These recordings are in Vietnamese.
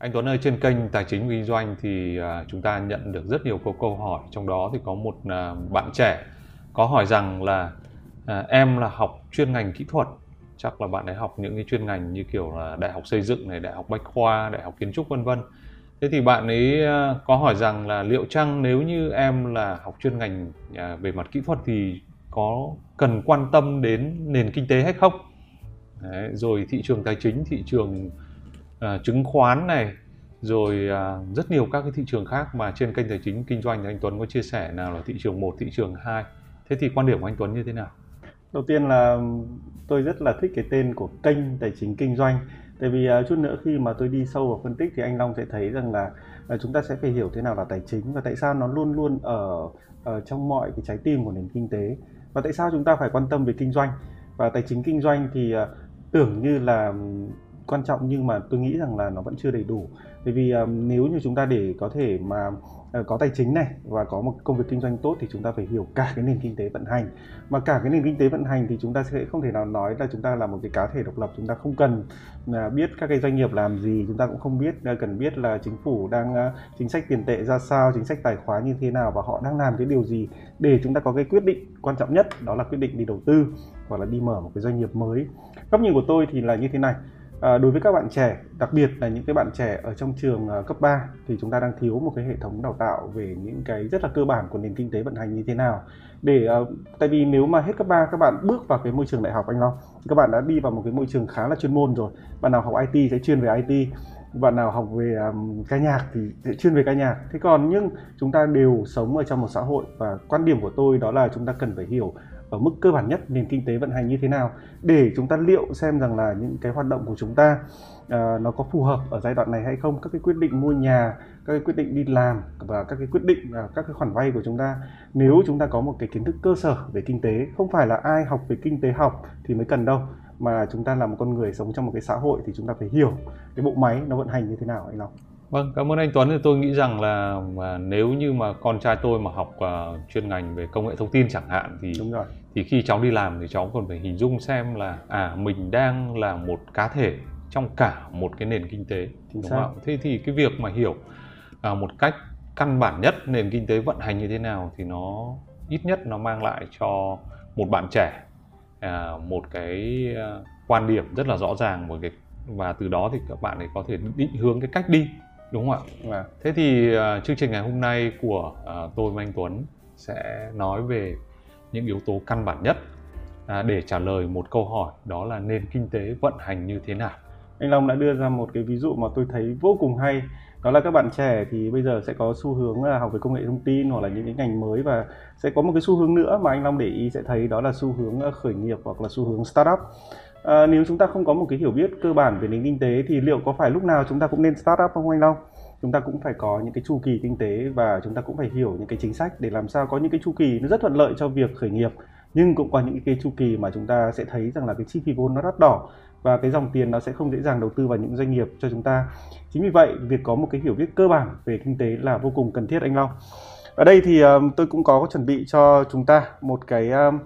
Anh Tuấn ơi, trên kênh Tài chính Kinh doanh thì à, chúng ta nhận được rất nhiều câu câu hỏi. Trong đó thì có một à, bạn trẻ có hỏi rằng là à, em là học chuyên ngành kỹ thuật. Chắc là bạn ấy học những cái chuyên ngành như kiểu là đại học xây dựng này, đại học bách khoa, đại học kiến trúc vân vân. Thế thì bạn ấy à, có hỏi rằng là liệu chăng nếu như em là học chuyên ngành về mặt kỹ thuật thì có cần quan tâm đến nền kinh tế hay không? Đấy, rồi thị trường tài chính, thị trường uh, chứng khoán này rồi uh, rất nhiều các cái thị trường khác mà trên kênh tài chính kinh doanh thì anh Tuấn có chia sẻ nào là thị trường 1, thị trường 2. Thế thì quan điểm của anh Tuấn như thế nào? Đầu tiên là tôi rất là thích cái tên của kênh tài chính kinh doanh. Tại vì uh, chút nữa khi mà tôi đi sâu vào phân tích thì anh Long sẽ thấy rằng là uh, chúng ta sẽ phải hiểu thế nào là tài chính và tại sao nó luôn luôn ở, ở trong mọi cái trái tim của nền kinh tế và tại sao chúng ta phải quan tâm về kinh doanh và tài chính kinh doanh thì uh, tưởng như là quan trọng nhưng mà tôi nghĩ rằng là nó vẫn chưa đầy đủ. Bởi vì um, nếu như chúng ta để có thể mà uh, có tài chính này và có một công việc kinh doanh tốt thì chúng ta phải hiểu cả cái nền kinh tế vận hành. Mà cả cái nền kinh tế vận hành thì chúng ta sẽ không thể nào nói là chúng ta là một cái cá thể độc lập chúng ta không cần uh, biết các cái doanh nghiệp làm gì chúng ta cũng không biết uh, cần biết là chính phủ đang uh, chính sách tiền tệ ra sao chính sách tài khoá như thế nào và họ đang làm cái điều gì để chúng ta có cái quyết định quan trọng nhất đó là quyết định đi đầu tư hoặc là đi mở một cái doanh nghiệp mới. Góc nhìn của tôi thì là như thế này. À, đối với các bạn trẻ, đặc biệt là những cái bạn trẻ ở trong trường uh, cấp 3 thì chúng ta đang thiếu một cái hệ thống đào tạo về những cái rất là cơ bản của nền kinh tế vận hành như thế nào. Để uh, tại vì nếu mà hết cấp 3 các bạn bước vào cái môi trường đại học anh Long, các bạn đã đi vào một cái môi trường khá là chuyên môn rồi. Bạn nào học IT sẽ chuyên về IT, bạn nào học về um, ca nhạc thì sẽ chuyên về ca nhạc. Thế còn nhưng chúng ta đều sống ở trong một xã hội và quan điểm của tôi đó là chúng ta cần phải hiểu ở mức cơ bản nhất nền kinh tế vận hành như thế nào để chúng ta liệu xem rằng là những cái hoạt động của chúng ta uh, nó có phù hợp ở giai đoạn này hay không các cái quyết định mua nhà các cái quyết định đi làm và các cái quyết định uh, các cái khoản vay của chúng ta. Nếu chúng ta có một cái kiến thức cơ sở về kinh tế không phải là ai học về kinh tế học thì mới cần đâu mà chúng ta là một con người sống trong một cái xã hội thì chúng ta phải hiểu cái bộ máy nó vận hành như thế nào anh Long. Vâng, cảm ơn anh Tuấn. Thì tôi nghĩ rằng là mà nếu như mà con trai tôi mà học uh, chuyên ngành về công nghệ thông tin chẳng hạn thì đúng rồi thì khi cháu đi làm thì cháu còn phải hình dung xem là à mình đang là một cá thể trong cả một cái nền kinh tế Chính đúng không? Thế thì cái việc mà hiểu à, một cách căn bản nhất nền kinh tế vận hành như thế nào thì nó ít nhất nó mang lại cho một bạn trẻ à, một cái à, quan điểm rất là rõ ràng một cái và từ đó thì các bạn ấy có thể định hướng cái cách đi đúng không ạ? Thế thì uh, chương trình ngày hôm nay của uh, tôi và anh Tuấn sẽ nói về những yếu tố căn bản nhất à, để trả lời một câu hỏi đó là nền kinh tế vận hành như thế nào. anh Long đã đưa ra một cái ví dụ mà tôi thấy vô cùng hay đó là các bạn trẻ thì bây giờ sẽ có xu hướng là học về công nghệ thông tin hoặc là những cái ngành mới và sẽ có một cái xu hướng nữa mà anh Long để ý sẽ thấy đó là xu hướng à, khởi nghiệp hoặc là xu hướng startup à, nếu chúng ta không có một cái hiểu biết cơ bản về nền kinh tế thì liệu có phải lúc nào chúng ta cũng nên start up không anh Long? Chúng ta cũng phải có những cái chu kỳ kinh tế và chúng ta cũng phải hiểu những cái chính sách để làm sao có những cái chu kỳ nó rất thuận lợi cho việc khởi nghiệp. Nhưng cũng có những cái chu kỳ mà chúng ta sẽ thấy rằng là cái chi phí vốn nó đắt đỏ và cái dòng tiền nó sẽ không dễ dàng đầu tư vào những doanh nghiệp cho chúng ta. Chính vì vậy việc có một cái hiểu biết cơ bản về kinh tế là vô cùng cần thiết anh Long. Ở đây thì um, tôi cũng có chuẩn bị cho chúng ta một cái um,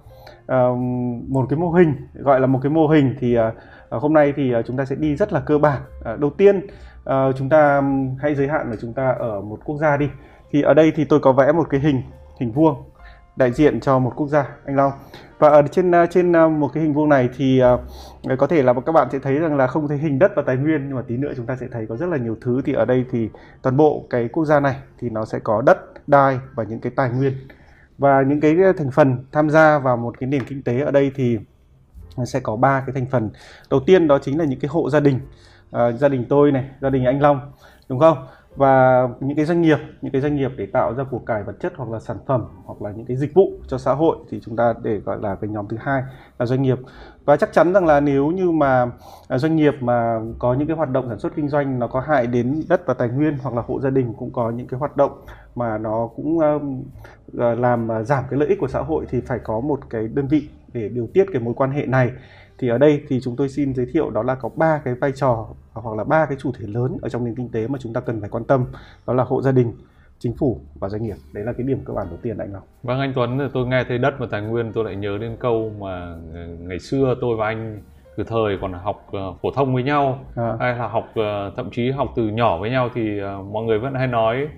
một cái mô hình gọi là một cái mô hình thì uh, hôm nay thì uh, chúng ta sẽ đi rất là cơ bản. Uh, đầu tiên uh, chúng ta hãy giới hạn là chúng ta ở một quốc gia đi. Thì ở đây thì tôi có vẽ một cái hình hình vuông đại diện cho một quốc gia anh Long. Và ở trên trên một cái hình vuông này thì uh, có thể là các bạn sẽ thấy rằng là không thấy hình đất và tài nguyên nhưng mà tí nữa chúng ta sẽ thấy có rất là nhiều thứ. Thì ở đây thì toàn bộ cái quốc gia này thì nó sẽ có đất đai và những cái tài nguyên và những cái ờ, thành phần tham gia vào một cái nền kinh tế ở đây thì sẽ có ba cái thành phần. Đầu tiên đó chính là những cái hộ gia đình à, gia đình tôi này gia đình anh Long đúng không? Và những cái doanh nghiệp những cái doanh nghiệp để tạo ra của cải vật chất hoặc là sản phẩm hoặc là những cái dịch vụ cho xã hội thì chúng ta để gọi là cái nhóm thứ hai. À, doanh nghiệp. Và chắc chắn rằng là nếu như mà à, doanh nghiệp mà có những cái hoạt động sản xuất kinh doanh nó có hại đến đất và tài nguyên hoặc là hộ gia đình cũng có những cái hoạt động mà nó cũng à, làm giảm cái lợi ích của xã hội thì phải có một cái đơn vị để điều tiết cái mối quan hệ này. Thì ở đây thì chúng tôi xin giới thiệu đó là có ba cái vai trò hoặc là ba cái chủ thể lớn ở trong nền kinh tế mà chúng ta cần phải quan tâm, đó là hộ gia đình chính phủ và doanh nghiệp đấy là cái điểm cơ bản đầu tiên anh Ngọc. Vâng anh Tuấn, tôi nghe thấy đất và tài nguyên tôi lại nhớ đến câu mà ngày xưa tôi và anh từ thời còn học uh, phổ thông với nhau à. hay là học uh, thậm chí học từ nhỏ với nhau thì uh, mọi người vẫn hay nói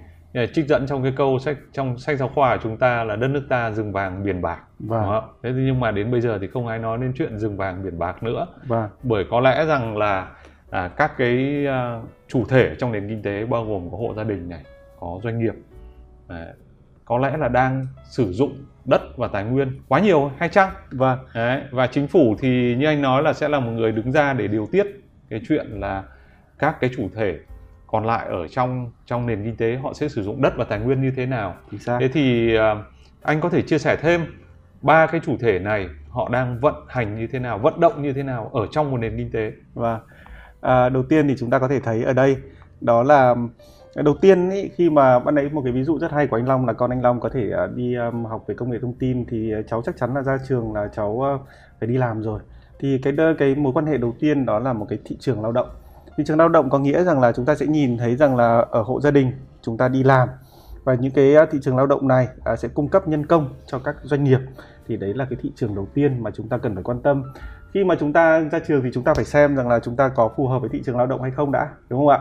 trích dẫn trong cái câu sách trong sách giáo khoa của chúng ta là đất nước ta rừng vàng biển bạc vâng. đúng không? thế nhưng mà đến bây giờ thì không ai nói đến chuyện rừng vàng biển bạc nữa vâng. bởi có lẽ rằng là à, các cái à, chủ thể trong nền kinh tế bao gồm có hộ gia đình này có doanh nghiệp à, có lẽ là đang sử dụng đất và tài nguyên quá nhiều hay chăng? Vâng. Đấy, và chính phủ thì như anh nói là sẽ là một người đứng ra để điều tiết cái chuyện là các cái chủ thể còn lại ở trong trong nền kinh tế họ sẽ sử dụng đất và tài nguyên như thế nào. Thế thì uh, anh có thể chia sẻ thêm ba cái chủ thể này họ đang vận hành như thế nào vận động như thế nào ở trong một nền kinh tế? Và à, đầu tiên thì chúng ta có thể thấy ở đây đó là đầu tiên ý, khi mà ban nãy một cái ví dụ rất hay của anh Long là con anh Long có thể à, đi um, học về công nghệ thông tin thì à, cháu chắc chắn là ra trường là cháu uh, phải đi làm rồi. Thì cái cái mối quan hệ đầu tiên đó là một cái thị trường lao động. Thị trường lao động có nghĩa rằng là chúng ta sẽ nhìn thấy rằng là ở hộ gia đình chúng ta đi làm và những cái thị trường lao động này sẽ cung cấp nhân công cho các doanh nghiệp. Thì đấy là cái thị trường đầu tiên mà chúng ta cần phải quan tâm khi mà chúng ta ra trường thì chúng ta phải xem rằng là chúng ta có phù hợp với thị trường lao động hay không đã đúng không ạ?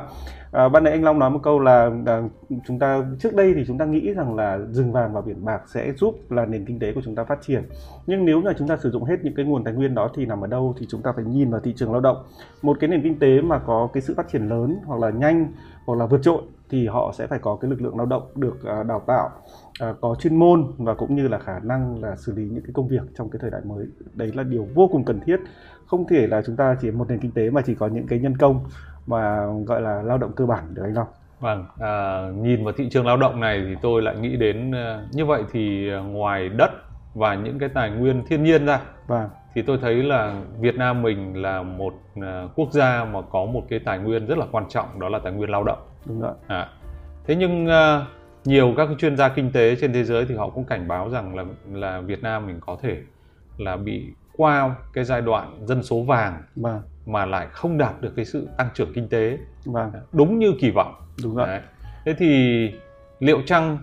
À, ban nãy anh Long nói một câu là à, chúng ta trước đây thì chúng ta nghĩ rằng là rừng vàng và biển bạc sẽ giúp là nền kinh tế của chúng ta phát triển. Nhưng nếu là chúng ta sử dụng hết những cái nguồn tài nguyên đó thì nằm ở đâu thì chúng ta phải nhìn vào thị trường lao động. Một cái nền kinh tế mà có cái sự phát triển lớn hoặc là nhanh hoặc là vượt trội thì họ sẽ phải có cái lực lượng lao động được à, đào tạo à, có chuyên môn và cũng như là khả năng là xử lý những cái công việc trong cái thời đại mới. Đấy là điều vô cùng cần thiết. Không thể là chúng ta chỉ một nền kinh tế mà chỉ có những cái nhân công mà gọi là lao động cơ bản được anh Long. Vâng, à, nhìn vào thị trường lao động này thì tôi lại nghĩ đến uh, như vậy thì ngoài đất và những cái tài nguyên thiên nhiên ra, vâng. Thì tôi thấy là Việt Nam mình là một uh, quốc gia mà có một cái tài nguyên rất là quan trọng đó là tài nguyên lao động. Đúng rồi. À, thế nhưng uh, nhiều các chuyên gia kinh tế trên thế giới thì họ cũng cảnh báo rằng là là Việt Nam mình có thể là bị qua cái giai đoạn dân số vàng vâng. mà lại không đạt được cái sự tăng trưởng kinh tế vâng. đúng như kỳ vọng đúng rồi. Đấy. thế thì liệu chăng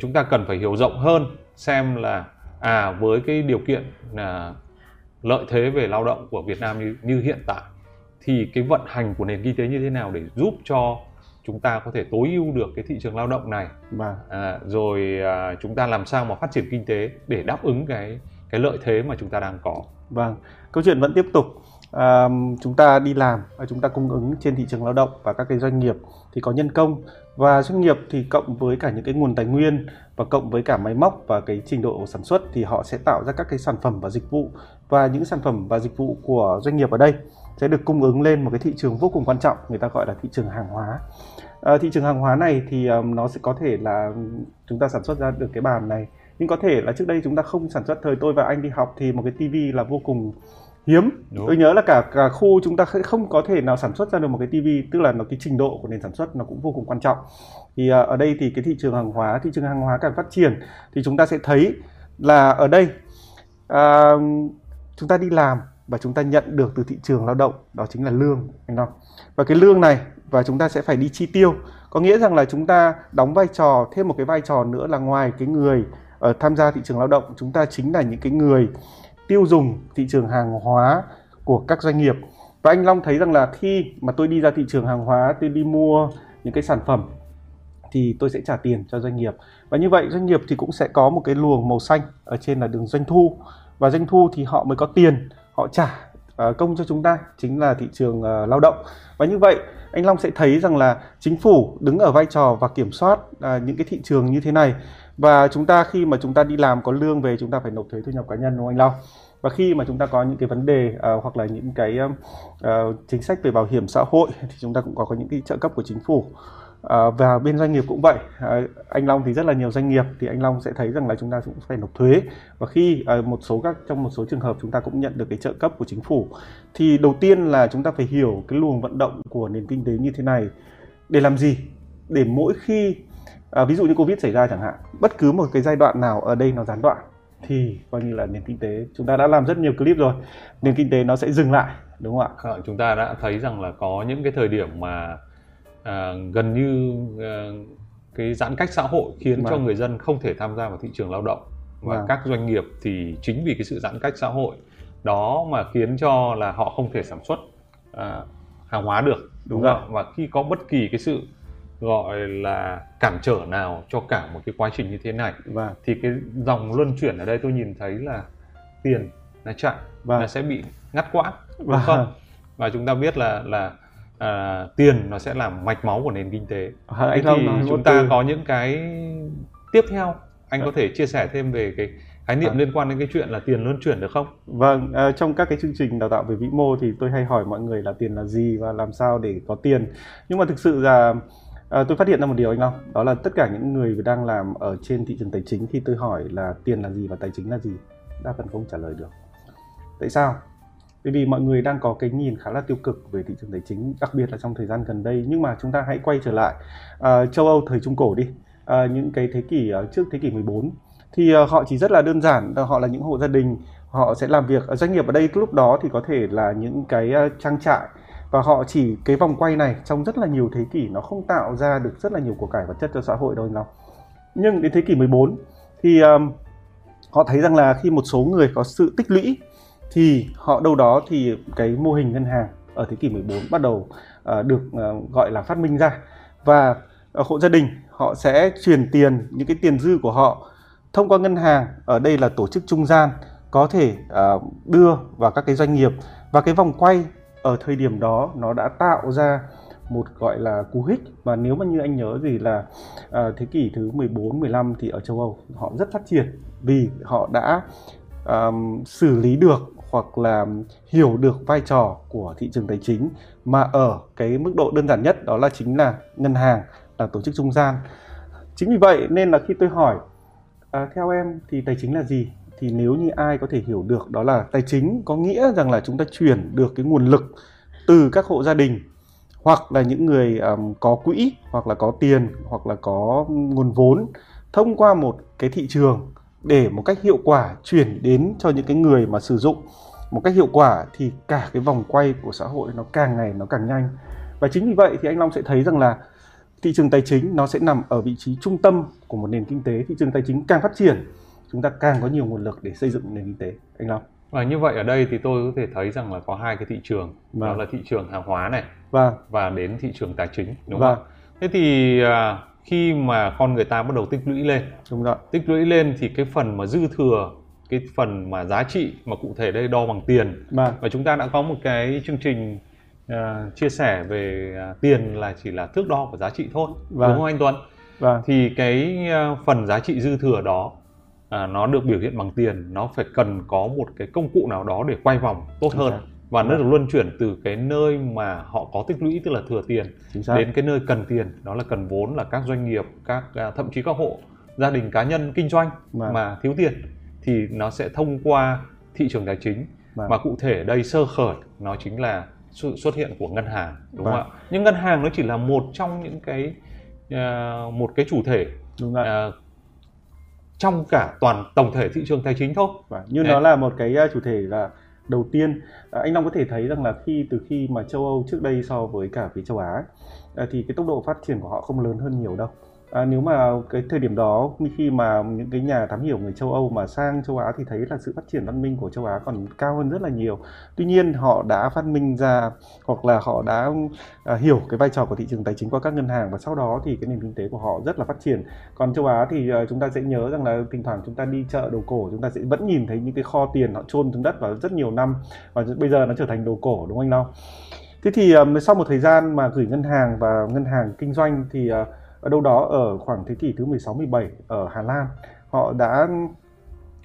chúng ta cần phải hiểu rộng hơn xem là à với cái điều kiện là lợi thế về lao động của Việt Nam như như hiện tại thì cái vận hành của nền kinh tế như thế nào để giúp cho chúng ta có thể tối ưu được cái thị trường lao động này? Vâng. à, rồi à, chúng ta làm sao mà phát triển kinh tế để đáp ứng cái cái lợi thế mà chúng ta đang có? Vâng câu chuyện vẫn tiếp tục. À, chúng ta đi làm và chúng ta cung ứng trên thị trường lao động và các cái doanh nghiệp thì có nhân công. Và doanh nghiệp thì cộng với cả những cái nguồn tài nguyên và cộng với cả máy móc và cái trình độ sản xuất thì họ sẽ tạo ra các cái sản phẩm và dịch vụ và những sản phẩm và dịch vụ của doanh nghiệp ở đây sẽ được cung ứng lên một cái thị trường vô cùng quan trọng người ta gọi là thị trường hàng hóa. À, thị trường hàng hóa này thì um, nó sẽ có thể là chúng ta sản xuất ra được cái bàn này. Nhưng có thể là trước đây chúng ta không sản xuất thời tôi và anh đi học thì một cái tivi là vô cùng hiếm. Đúng. tôi nhớ là cả cả khu chúng ta không có thể nào sản xuất ra được một cái tivi tức là nó cái trình độ của nền sản xuất nó cũng vô cùng quan trọng. Thì uh, ở đây thì cái thị trường hàng hóa thị trường hàng hóa càng phát triển thì chúng ta sẽ thấy là ở đây uh, chúng ta đi làm và chúng ta nhận được từ thị trường lao động, đó chính là lương, anh Long. Và cái lương này, và chúng ta sẽ phải đi chi tiêu. Có nghĩa rằng là chúng ta đóng vai trò, thêm một cái vai trò nữa là ngoài cái người ở tham gia thị trường lao động, chúng ta chính là những cái người tiêu dùng thị trường hàng hóa của các doanh nghiệp. Và anh Long thấy rằng là khi mà tôi đi ra thị trường hàng hóa, tôi đi mua những cái sản phẩm, thì tôi sẽ trả tiền cho doanh nghiệp. Và như vậy, doanh nghiệp thì cũng sẽ có một cái luồng màu xanh ở trên là đường doanh thu và doanh thu thì họ mới có tiền họ trả ờ, công cho chúng ta chính là thị trường ờ, lao động. Và như vậy anh Long sẽ thấy rằng là chính phủ đứng ở vai trò và kiểm soát ờ, những cái thị trường như thế này. Và chúng ta khi mà chúng ta đi làm có lương về chúng ta phải nộp thuế thu nhập cá nhân đúng không anh Long? Và khi mà chúng ta có những cái vấn đề uh, hoặc là những cái uh, chính sách về bảo hiểm xã hội thì chúng ta cũng có, có những cái trợ cấp của chính phủ. À, và bên doanh nghiệp cũng vậy. À, anh Long thì rất là nhiều doanh nghiệp thì anh Long sẽ thấy rằng là chúng ta cũng phải nộp thuế. Và khi à, một số các trong một số trường hợp chúng ta cũng nhận được cái trợ cấp của chính phủ thì đầu tiên là chúng ta phải hiểu cái luồng vận động của nền kinh tế như thế này. Để làm gì? Để mỗi khi à, ví dụ như covid xảy ra chẳng hạn bất cứ một cái giai đoạn nào ở đây nó gián đoạn thì coi như là nền kinh tế chúng ta đã làm rất nhiều clip rồi nền kinh tế nó sẽ dừng lại đúng không ạ? Vâng, chúng ta đã thấy rằng là có những cái thời điểm mà à, gần như à, cái giãn cách xã hội khiến vâng. cho người dân không thể tham gia vào thị trường lao động và vâng. các doanh nghiệp thì chính vì cái sự giãn cách xã hội đó mà khiến cho là họ không thể sản xuất à, hàng hóa được Đúng không ạ? và khi có bất kỳ cái sự gọi là cản trở nào cho cả một cái quá trình như thế này và thì cái dòng luân chuyển ở đây tôi nhìn thấy là tiền nó chạy và nó sẽ bị ngắt quãng đúng Vâng. không và chúng ta biết là là à, tiền nó sẽ làm mạch máu của nền kinh tế À, Thế anh Long thì nói chúng ta từ. có những cái tiếp theo anh Dạ. có thể chia sẻ thêm về cái khái niệm Vâng. liên quan đến cái chuyện là tiền luân chuyển được không Vâng, ờ, trong các cái chương trình đào tạo về vĩ mô thì tôi hay hỏi mọi người là tiền là gì và làm sao để có tiền. Nhưng mà thực sự là ờ, tôi phát hiện ra một điều anh Long, đó là tất cả những người đang làm ở trên thị trường tài chính khi tôi hỏi là tiền là gì và tài chính là gì, đa phần không trả lời được. Tại sao? Bởi vì mọi người đang có cái nhìn khá là tiêu cực về thị trường tài chính, đặc biệt là trong thời gian gần đây. Nhưng mà chúng ta hãy quay trở lại ờ, châu Âu thời Trung Cổ đi, Ờ, những cái thế kỷ ờ, trước thế kỷ 14 thì ờ, họ chỉ rất là đơn giản, ờ, họ là những hộ gia đình họ sẽ làm việc ở doanh nghiệp ở đây lúc đó thì có thể là những cái trang trại và họ chỉ cái vòng quay này trong rất là nhiều thế kỷ nó không tạo ra được rất là nhiều của cải vật chất cho xã hội đâu anh Long. Nhưng đến thế kỷ 14 thì um, họ thấy rằng là khi một số người có sự tích lũy thì họ đâu đó thì cái mô hình ngân hàng ở thế kỷ 14 bắt đầu uh, được uh, gọi là phát minh ra. Và uh, hộ gia đình họ sẽ chuyển tiền những cái tiền dư của họ thông qua ngân hàng. Ở đây là tổ chức trung gian có thể uh, đưa vào các cái doanh nghiệp. Và cái vòng quay ở thời điểm đó nó đã tạo ra một gọi là cú hích. Và nếu mà như anh nhớ gì là uh, thế kỷ thứ 14 15 thì ở châu Âu họ rất phát triển vì họ đã um, xử lý được hoặc là hiểu được vai trò của thị trường tài chính mà ở cái mức độ đơn giản nhất đó là chính là ngân hàng là tổ chức trung gian. Chính vì vậy nên là khi tôi hỏi à, theo em thì tài chính là gì? Thì nếu như ai có thể hiểu được đó là tài chính có nghĩa rằng là chúng ta chuyển được cái nguồn lực từ các hộ gia đình hoặc là những người um, có quỹ hoặc là có tiền hoặc là có nguồn vốn thông qua một cái thị trường để một cách hiệu quả chuyển đến cho những cái người mà sử dụng. Một cách hiệu quả thì cả cái vòng quay của xã hội nó càng ngày nó càng nhanh. Và chính vì vậy thì anh Long sẽ thấy rằng là thị trường tài chính nó sẽ nằm ở vị trí trung tâm của một nền kinh tế. Thị trường tài chính càng phát triển chúng ta càng có nhiều nguồn lực để xây dựng nền kinh tế. Anh Long. Và như vậy ở đây thì tôi có thể thấy rằng là có hai cái thị trường. Đó Vâng. là thị trường hàng hóa này và và đến thị trường tài chính đúng Vâng. không thế thì à, khi mà con người ta bắt đầu tích lũy lên. Đúng rồi. Tích lũy lên thì cái phần mà dư thừa cái phần mà giá trị mà cụ thể đây đo bằng tiền. Và và chúng ta đã có một cái chương trình à, chia sẻ về à, tiền là chỉ là thước đo của giá trị thôi Vâng. đúng không anh Tuấn? Và thì cái à, phần giá trị dư thừa đó à, nó được biểu hiện bằng tiền. Nó phải cần có một cái công cụ nào đó để quay vòng tốt hơn. xác. Và nó Vâng. được luân chuyển từ cái nơi mà họ có tích lũy tức là thừa tiền đến cái nơi cần tiền đó là cần vốn là các doanh nghiệp các à, thậm chí các hộ gia đình cá nhân kinh doanh Vâng. mà thiếu tiền thì nó sẽ thông qua thị trường tài chính Vâng. mà cụ thể đây sơ khởi nó chính là sự xuất hiện của ngân hàng đúng không Vâng. ạ nhưng ngân hàng nó chỉ là một trong những cái à, một cái chủ thể đúng rồi à, trong cả toàn tổng thể thị trường tài chính thôi Và như Đấy. nó là một cái uh, chủ thể là đầu tiên à, anh Long có thể thấy rằng là khi, từ khi mà châu Âu trước đây so với cả phía châu Á à, thì cái tốc độ phát triển của họ không lớn hơn nhiều đâu. À, nếu mà cái thời điểm đó khi mà những cái nhà thám hiểu người châu Âu mà sang châu Á thì thấy là sự phát triển văn minh của châu Á còn cao hơn rất là nhiều. Tuy nhiên họ đã phát minh ra hoặc là họ đã à, hiểu cái vai trò của thị trường tài chính qua các ngân hàng và sau đó thì cái nền kinh tế của họ rất là phát triển còn châu Á thì à, chúng ta sẽ nhớ rằng là thỉnh thoảng chúng ta đi chợ đồ cổ chúng ta sẽ vẫn nhìn thấy những cái kho tiền họ chôn xuống đất vào rất nhiều năm và bây giờ nó trở thành đồ cổ đúng không anh Long? Thế thì à, sau một thời gian mà gửi ngân hàng và ngân hàng kinh doanh thì à, ở đâu đó ở khoảng thế kỷ thứ 16 17 ở Hà Lan, họ đã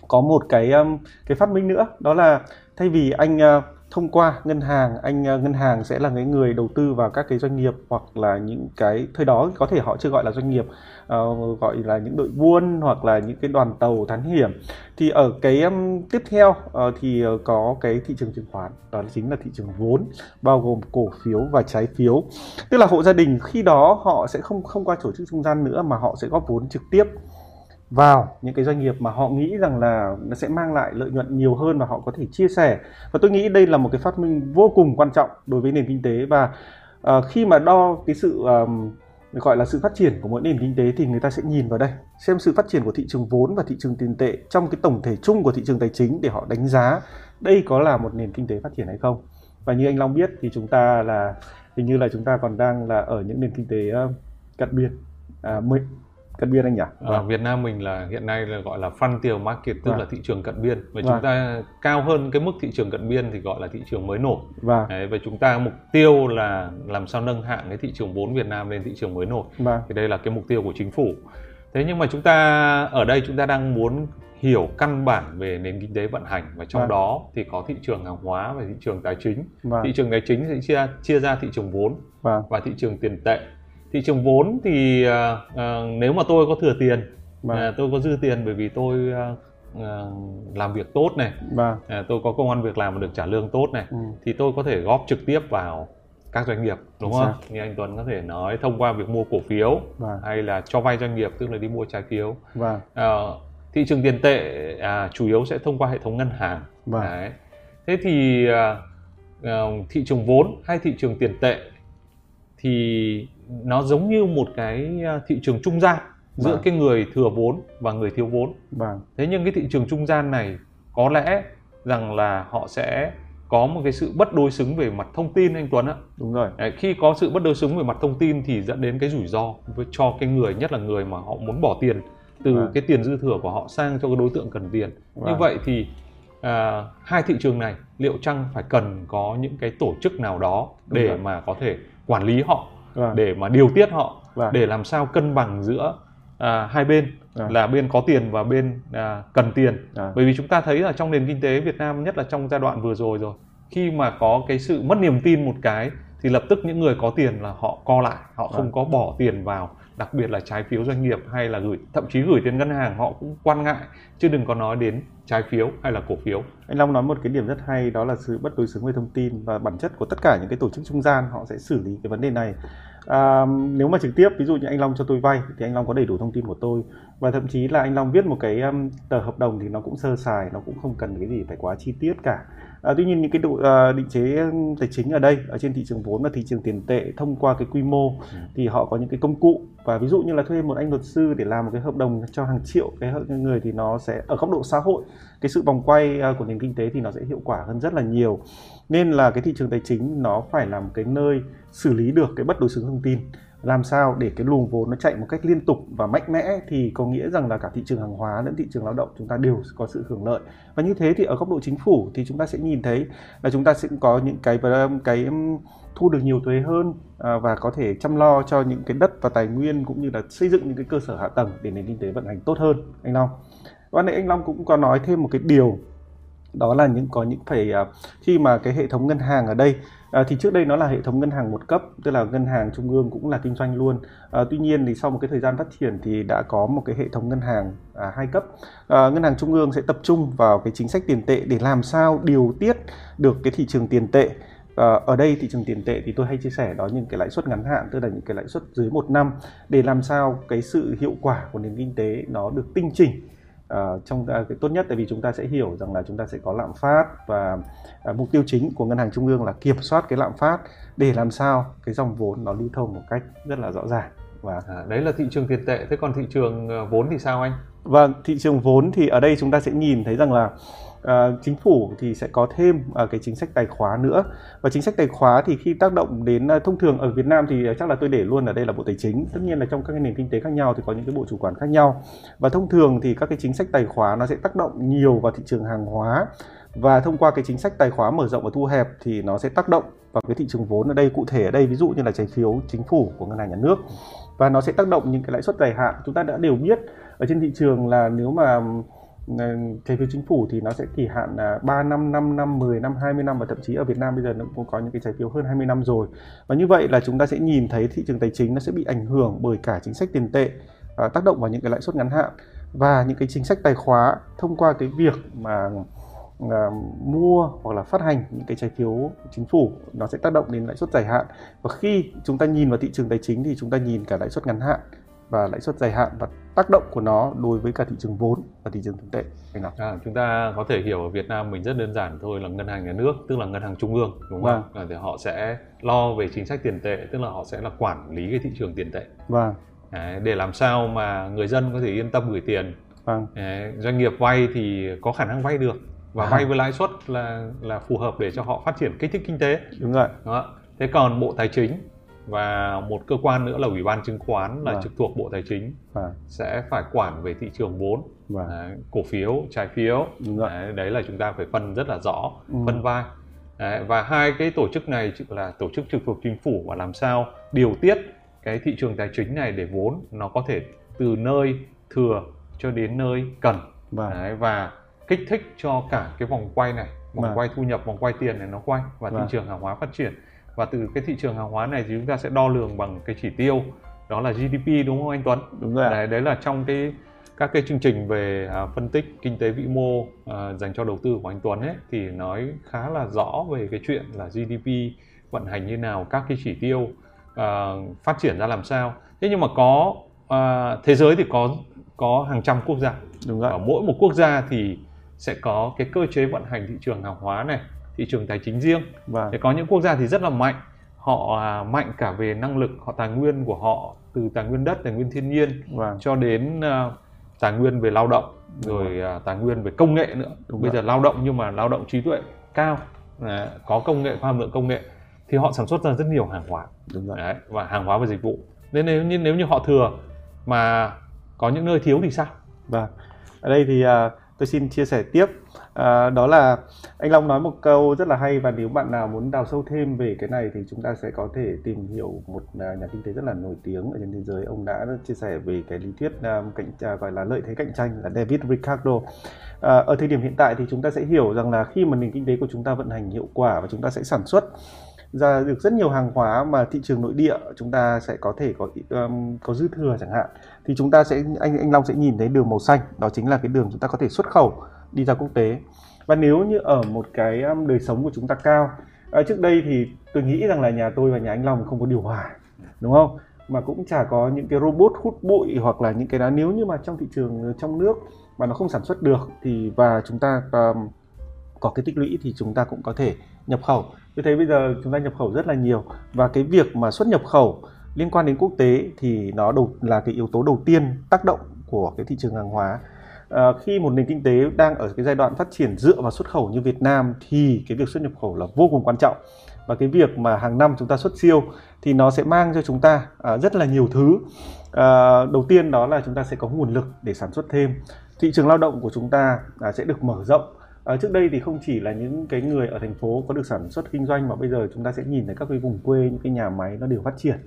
có một cái um, cái phát minh nữa. Đó là thay vì anh uh, thông qua ngân hàng anh ờ, ngân hàng sẽ là cái người đầu tư vào các cái doanh nghiệp hoặc là những cái thời đó có thể họ chưa gọi là doanh nghiệp uh, gọi là những đội buôn hoặc là những cái đoàn tàu thám hiểm. Thì ở cái um, tiếp theo uh, thì có cái thị trường chứng khoán đó chính là thị trường vốn bao gồm cổ phiếu và trái phiếu. Tức là hộ gia đình khi đó họ sẽ không không qua tổ chức trung gian nữa mà họ sẽ góp vốn trực tiếp vào. Những cái doanh nghiệp mà họ nghĩ rằng là nó sẽ mang lại lợi nhuận nhiều hơn và họ có thể chia sẻ. Và tôi nghĩ đây là một cái phát minh vô cùng quan trọng đối với nền kinh tế và uh, khi mà đo cái sự um, gọi là sự phát triển của mỗi nền kinh tế thì người ta sẽ nhìn vào đây xem sự phát triển của thị trường vốn và thị trường tiền tệ trong cái tổng thể chung của thị trường tài chính để họ đánh giá đây có là một nền kinh tế phát triển hay không. Và như anh Long biết thì chúng ta là hình như là chúng ta còn đang là ở những nền kinh tế uh, cận biên à, cận biên anh nhỉ? Vâng. À, Việt Nam mình là hiện nay là gọi là frontier market tức vâng. là thị trường cận biên và vâng. chúng ta cao hơn cái mức thị trường cận biên thì gọi là thị trường mới nổi. Vâng. Đấy, và chúng ta mục tiêu là làm sao nâng hạng cái thị trường vốn Việt Nam lên thị trường mới nổi. Vâng. Thì đây là cái mục tiêu của chính phủ. Thế nhưng mà chúng ta ở đây chúng ta đang muốn hiểu căn bản về nền kinh tế vận hành và trong vâng. đó thì có thị trường hàng hóa và thị trường tài chính. Vâng. Thị trường tài chính sẽ chia chia ra thị trường vốn vâng. và thị trường tiền tệ thị trường vốn thì uh, uh, nếu mà tôi có thừa tiền vâng. uh, tôi có dư tiền bởi vì tôi uh, uh, làm việc tốt này vâng. uh, tôi có công ăn việc làm và được trả lương tốt này ừ. thì tôi có thể góp trực tiếp vào các doanh nghiệp đúng Đúng không? Như anh Tuấn có thể nói thông qua việc mua cổ phiếu vâng. hay là cho vay doanh nghiệp tức là đi mua trái phiếu. Vâng. Uh, thị trường tiền tệ à, chủ yếu sẽ thông qua hệ thống ngân hàng. Vâng. Đấy. Thế thì uh, uh, thị trường vốn hay thị trường tiền tệ thì nó giống như một cái à, thị trường trung gian giữa vâng. cái người thừa vốn và người thiếu vốn. Vâng. Thế nhưng cái thị trường trung gian này có lẽ rằng là họ sẽ có một cái sự bất đối xứng về mặt thông tin anh Tuấn ạ. Đúng rồi. Đấy, khi có sự bất đối xứng về mặt thông tin thì dẫn đến cái rủi ro cho cái người nhất là người mà họ muốn bỏ tiền từ vâng. cái tiền dư thừa của họ sang cho cái đối tượng cần tiền. Vâng. Như vậy thì à, hai thị trường này liệu chăng phải cần có những cái tổ chức nào đó để mà có thể quản lý họ vâng. để mà điều tiết họ vâng. để làm sao cân bằng giữa à, hai bên vâng. là bên có tiền và bên à, cần tiền vâng. bởi vì chúng ta thấy là trong nền kinh tế Việt Nam nhất là trong giai đoạn vừa rồi rồi khi mà có cái sự mất niềm tin một cái thì lập tức những người có tiền là họ co lại họ vâng. không có bỏ tiền vào đặc biệt là trái phiếu doanh nghiệp hay là gửi thậm chí gửi tiền ngân hàng họ cũng quan ngại chứ đừng có nói đến trái phiếu hay là cổ phiếu? Anh Long nói một cái điểm rất hay đó là sự bất đối xứng về thông tin và bản chất của tất cả những cái tổ chức trung gian họ sẽ xử lý cái vấn đề này. À, nếu mà trực tiếp ví dụ như anh Long cho tôi vay thì anh Long có đầy đủ thông tin của tôi. Và thậm chí là anh Long viết một cái um, tờ hợp đồng thì nó cũng sơ sài nó cũng không cần cái gì phải quá chi tiết cả. À, tuy nhiên những cái độ à, định chế tài chính ở đây ở trên thị trường vốn và thị trường tiền tệ thông qua cái quy mô ừ. thì họ có những cái công cụ. Và ví dụ như là thuê một anh luật sư để làm một cái hợp đồng cho hàng triệu cái người thì nó sẽ ở góc độ xã hội cái sự vòng quay à, của nền kinh tế thì nó sẽ hiệu quả hơn rất là nhiều. Nên là cái thị trường tài chính nó phải là một cái nơi xử lý được cái bất đối xứng thông tin làm sao để cái luồng vốn nó chạy một cách liên tục và mạnh mẽ thì có nghĩa rằng là cả thị trường hàng hóa lẫn thị trường lao động chúng ta đều có sự hưởng lợi và như thế thì ở góc độ chính phủ thì chúng ta sẽ nhìn thấy là chúng ta sẽ có những cái cái thu được nhiều thuế hơn à, và có thể chăm lo cho những cái đất và tài nguyên cũng như là xây dựng những cái cơ sở hạ tầng để nền kinh tế vận hành tốt hơn anh Long. Và nãy anh Long cũng có nói thêm một cái điều, đó là những, có những phải à, khi mà cái hệ thống ngân hàng ở đây À, thì trước đây nó là hệ thống ngân hàng một cấp, tức là ngân hàng trung ương cũng là kinh doanh luôn. À, tuy nhiên thì sau một cái thời gian phát triển thì đã có một cái hệ thống ngân hàng à, hai cấp. À, ngân hàng trung ương sẽ tập trung vào cái chính sách tiền tệ để làm sao điều tiết được cái thị trường tiền tệ. À, ở đây thị trường tiền tệ thì tôi hay chia sẻ đó những cái lãi suất ngắn hạn tức là những cái lãi suất dưới một năm để làm sao cái sự hiệu quả của nền kinh tế nó được tinh chỉnh uh, trong uh, cái tốt nhất tại vì chúng ta sẽ hiểu rằng là chúng ta sẽ có lạm phát và uh, mục tiêu chính của ngân hàng trung ương là kiểm soát cái lạm phát để làm sao cái dòng vốn nó lưu thông một cách rất là rõ ràng và à, đấy là thị trường tiền tệ. Thế còn thị trường vốn thì sao anh? Vâng thị trường vốn thì ở đây chúng ta sẽ nhìn thấy rằng là uh, chính phủ thì sẽ có thêm uh, cái chính sách tài khóa nữa. Và chính sách tài khóa thì khi tác động đến uh, thông thường ở Việt Nam thì chắc là tôi để luôn ở đây là bộ tài chính. Tất nhiên là trong các cái nền kinh tế khác nhau thì có những cái bộ chủ quản khác nhau. Và thông thường thì các cái chính sách tài khóa nó sẽ tác động nhiều vào thị trường hàng hóa. Và thông qua cái chính sách tài khóa mở rộng và thu hẹp thì nó sẽ tác động vào cái thị trường vốn ở đây. Cụ thể ở đây ví dụ như là trái phiếu chính phủ của ngân hàng nhà nước và nó sẽ tác động những cái lãi suất dài hạn chúng ta đã đều biết ở trên thị trường là nếu mà ừ, trái phiếu chính phủ thì nó sẽ kỳ hạn là 3 năm, 5 năm, 10 năm, 20 năm và thậm chí ở Việt Nam bây giờ nó cũng có những cái trái phiếu hơn 20 năm rồi. Và như vậy là chúng ta sẽ nhìn thấy thị trường tài chính nó sẽ bị ảnh hưởng bởi cả chính sách tiền tệ à, tác động vào những cái lãi suất ngắn hạn và những cái chính sách tài khóa thông qua cái việc mà mua hoặc là phát hành những cái trái phiếu chính phủ nó sẽ tác động đến lãi suất dài hạn. Và khi chúng ta nhìn vào thị trường tài chính thì chúng ta nhìn cả lãi suất ngắn hạn và lãi suất dài hạn và tác động của nó đối với cả thị trường vốn và thị trường tiền tệ. Anh nào. À, chúng ta có thể hiểu ở Việt Nam mình rất đơn giản thôi là ngân hàng nhà nước tức là ngân hàng trung ương đúng không vâng. thì họ sẽ lo về chính sách tiền tệ tức là họ sẽ là quản lý cái thị trường tiền tệ. Vâng. Đấy, để làm sao mà người dân có thể yên tâm gửi tiền. Vâng. Đấy, doanh nghiệp vay thì có khả năng vay được và vay với lãi suất là là phù hợp để cho họ phát triển kích thích kinh tế đúng rồi đó. thế còn bộ tài chính và một cơ quan nữa là ủy ban chứng khoán là Vâng. trực thuộc bộ tài chính Vâng. sẽ phải quản về thị trường vốn Vâng. Đấy, cổ phiếu trái phiếu rồi. đấy, đấy là chúng ta phải phân rất là rõ Ừ. phân vai đấy, và hai cái tổ chức này là tổ chức trực thuộc chính phủ và làm sao điều tiết cái thị trường tài chính này để vốn nó có thể từ nơi thừa cho đến nơi cần Vâng. đấy, và kích thích cho cả cái vòng quay này vòng Vâng. quay thu nhập vòng quay tiền này nó quay và thị Vâng. trường hàng hóa phát triển và từ cái thị trường hàng hóa này thì chúng ta sẽ đo lường bằng cái chỉ tiêu đó là GDP đúng không anh Tuấn? đúng rồi. Đấy, đấy là trong cái các cái chương trình về à, phân tích kinh tế vĩ mô à, dành cho đầu tư của anh Tuấn ấy thì nói khá là rõ về cái chuyện là GDP vận hành như nào các cái chỉ tiêu à, phát triển ra làm sao thế nhưng mà có à, thế giới thì có có hàng trăm quốc gia đúng ở rồi mỗi một quốc gia thì sẽ có cái cơ chế vận hành thị trường hàng hóa này thị trường tài chính riêng. Vâng. Thế có những quốc gia thì rất là mạnh. Họ à, mạnh cả về năng lực họ tài nguyên của họ từ tài nguyên đất tài nguyên thiên nhiên vâng. cho đến à, tài nguyên về lao động rồi à, tài nguyên về công nghệ nữa. Đúng bây rồi. giờ lao động nhưng mà lao động trí tuệ cao Đấy, có công nghệ có hàm lượng công nghệ thì họ sản xuất ra rất nhiều hàng hóa. Đúng rồi. Đấy, và hàng hóa và dịch vụ. Nên nếu như nếu như họ thừa mà có những nơi thiếu thì sao? Vâng. Ở đây thì à, tôi xin chia sẻ tiếp. À, đó là anh Long nói một câu rất là hay và nếu bạn nào muốn đào sâu thêm về cái này thì chúng ta sẽ có thể tìm hiểu một à, nhà kinh tế rất là nổi tiếng ở trên thế giới. Ông đã chia sẻ về cái lý thuyết à, cạnh uh, gọi là lợi thế cạnh tranh là David Ricardo. À, ở thời điểm hiện tại thì chúng ta sẽ hiểu rằng là khi mà nền kinh tế của chúng ta vận hành hiệu quả và chúng ta sẽ sản xuất ra được rất nhiều hàng hóa mà thị trường nội địa chúng ta sẽ có thể có um, có dư thừa chẳng hạn thì chúng ta sẽ anh anh Long sẽ nhìn thấy đường màu xanh đó chính là cái đường chúng ta có thể xuất khẩu đi ra quốc tế. Và nếu như ở một cái um, đời sống của chúng ta cao à, trước đây thì tôi nghĩ rằng là nhà tôi và nhà anh Long không có điều hòa đúng không? Mà cũng chả có những cái robot hút bụi hoặc là những cái đó nếu như mà trong thị trường ờ, trong nước mà nó không sản xuất được thì và chúng ta um, có cái tích lũy thì chúng ta cũng có thể nhập khẩu. Tôi thấy bây giờ chúng ta nhập khẩu rất là nhiều và cái việc mà xuất nhập khẩu liên quan đến quốc tế thì nó đầu là cái yếu tố đầu tiên tác động của cái thị trường hàng hóa. À, khi một nền kinh tế đang ở cái giai đoạn phát triển dựa vào xuất khẩu như Việt Nam thì cái việc xuất nhập khẩu là vô cùng quan trọng. Và cái việc mà hàng năm chúng ta xuất siêu thì nó sẽ mang cho chúng ta à, rất là nhiều thứ. À, đầu tiên đó là chúng ta sẽ có nguồn lực để sản xuất thêm. Thị trường lao động của chúng ta à, sẽ được mở rộng. À, trước đây thì không chỉ là những cái người ở thành phố có được sản xuất kinh doanh mà bây giờ chúng ta sẽ nhìn thấy các cái vùng quê những cái nhà máy nó đều phát triển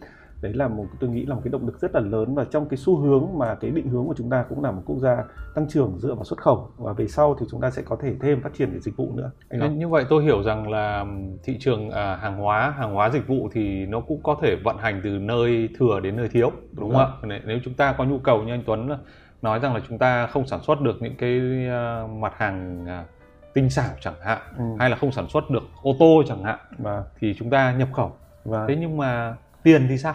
đấy là một tôi nghĩ là một cái động lực rất là lớn và trong cái xu hướng mà cái định hướng của chúng ta cũng là một quốc gia tăng trưởng dựa vào xuất khẩu và về sau thì chúng ta sẽ có thể thêm phát triển về dịch vụ nữa anh Như, Long. như vậy tôi hiểu rằng là thị trường à, hàng hóa, hàng hóa dịch vụ thì nó cũng có thể vận hành từ nơi thừa đến nơi thiếu, đúng Đúng không ạ? Nếu- Nếu chúng ta có nhu cầu như anh Tuấn nói rằng là chúng ta không sản xuất được những cái à, mặt hàng à, tinh xảo chẳng hạn, Ừ. hay là không sản xuất được ô tô chẳng hạn, và thì chúng ta nhập khẩu. và Thế nhưng mà tiền thì sao?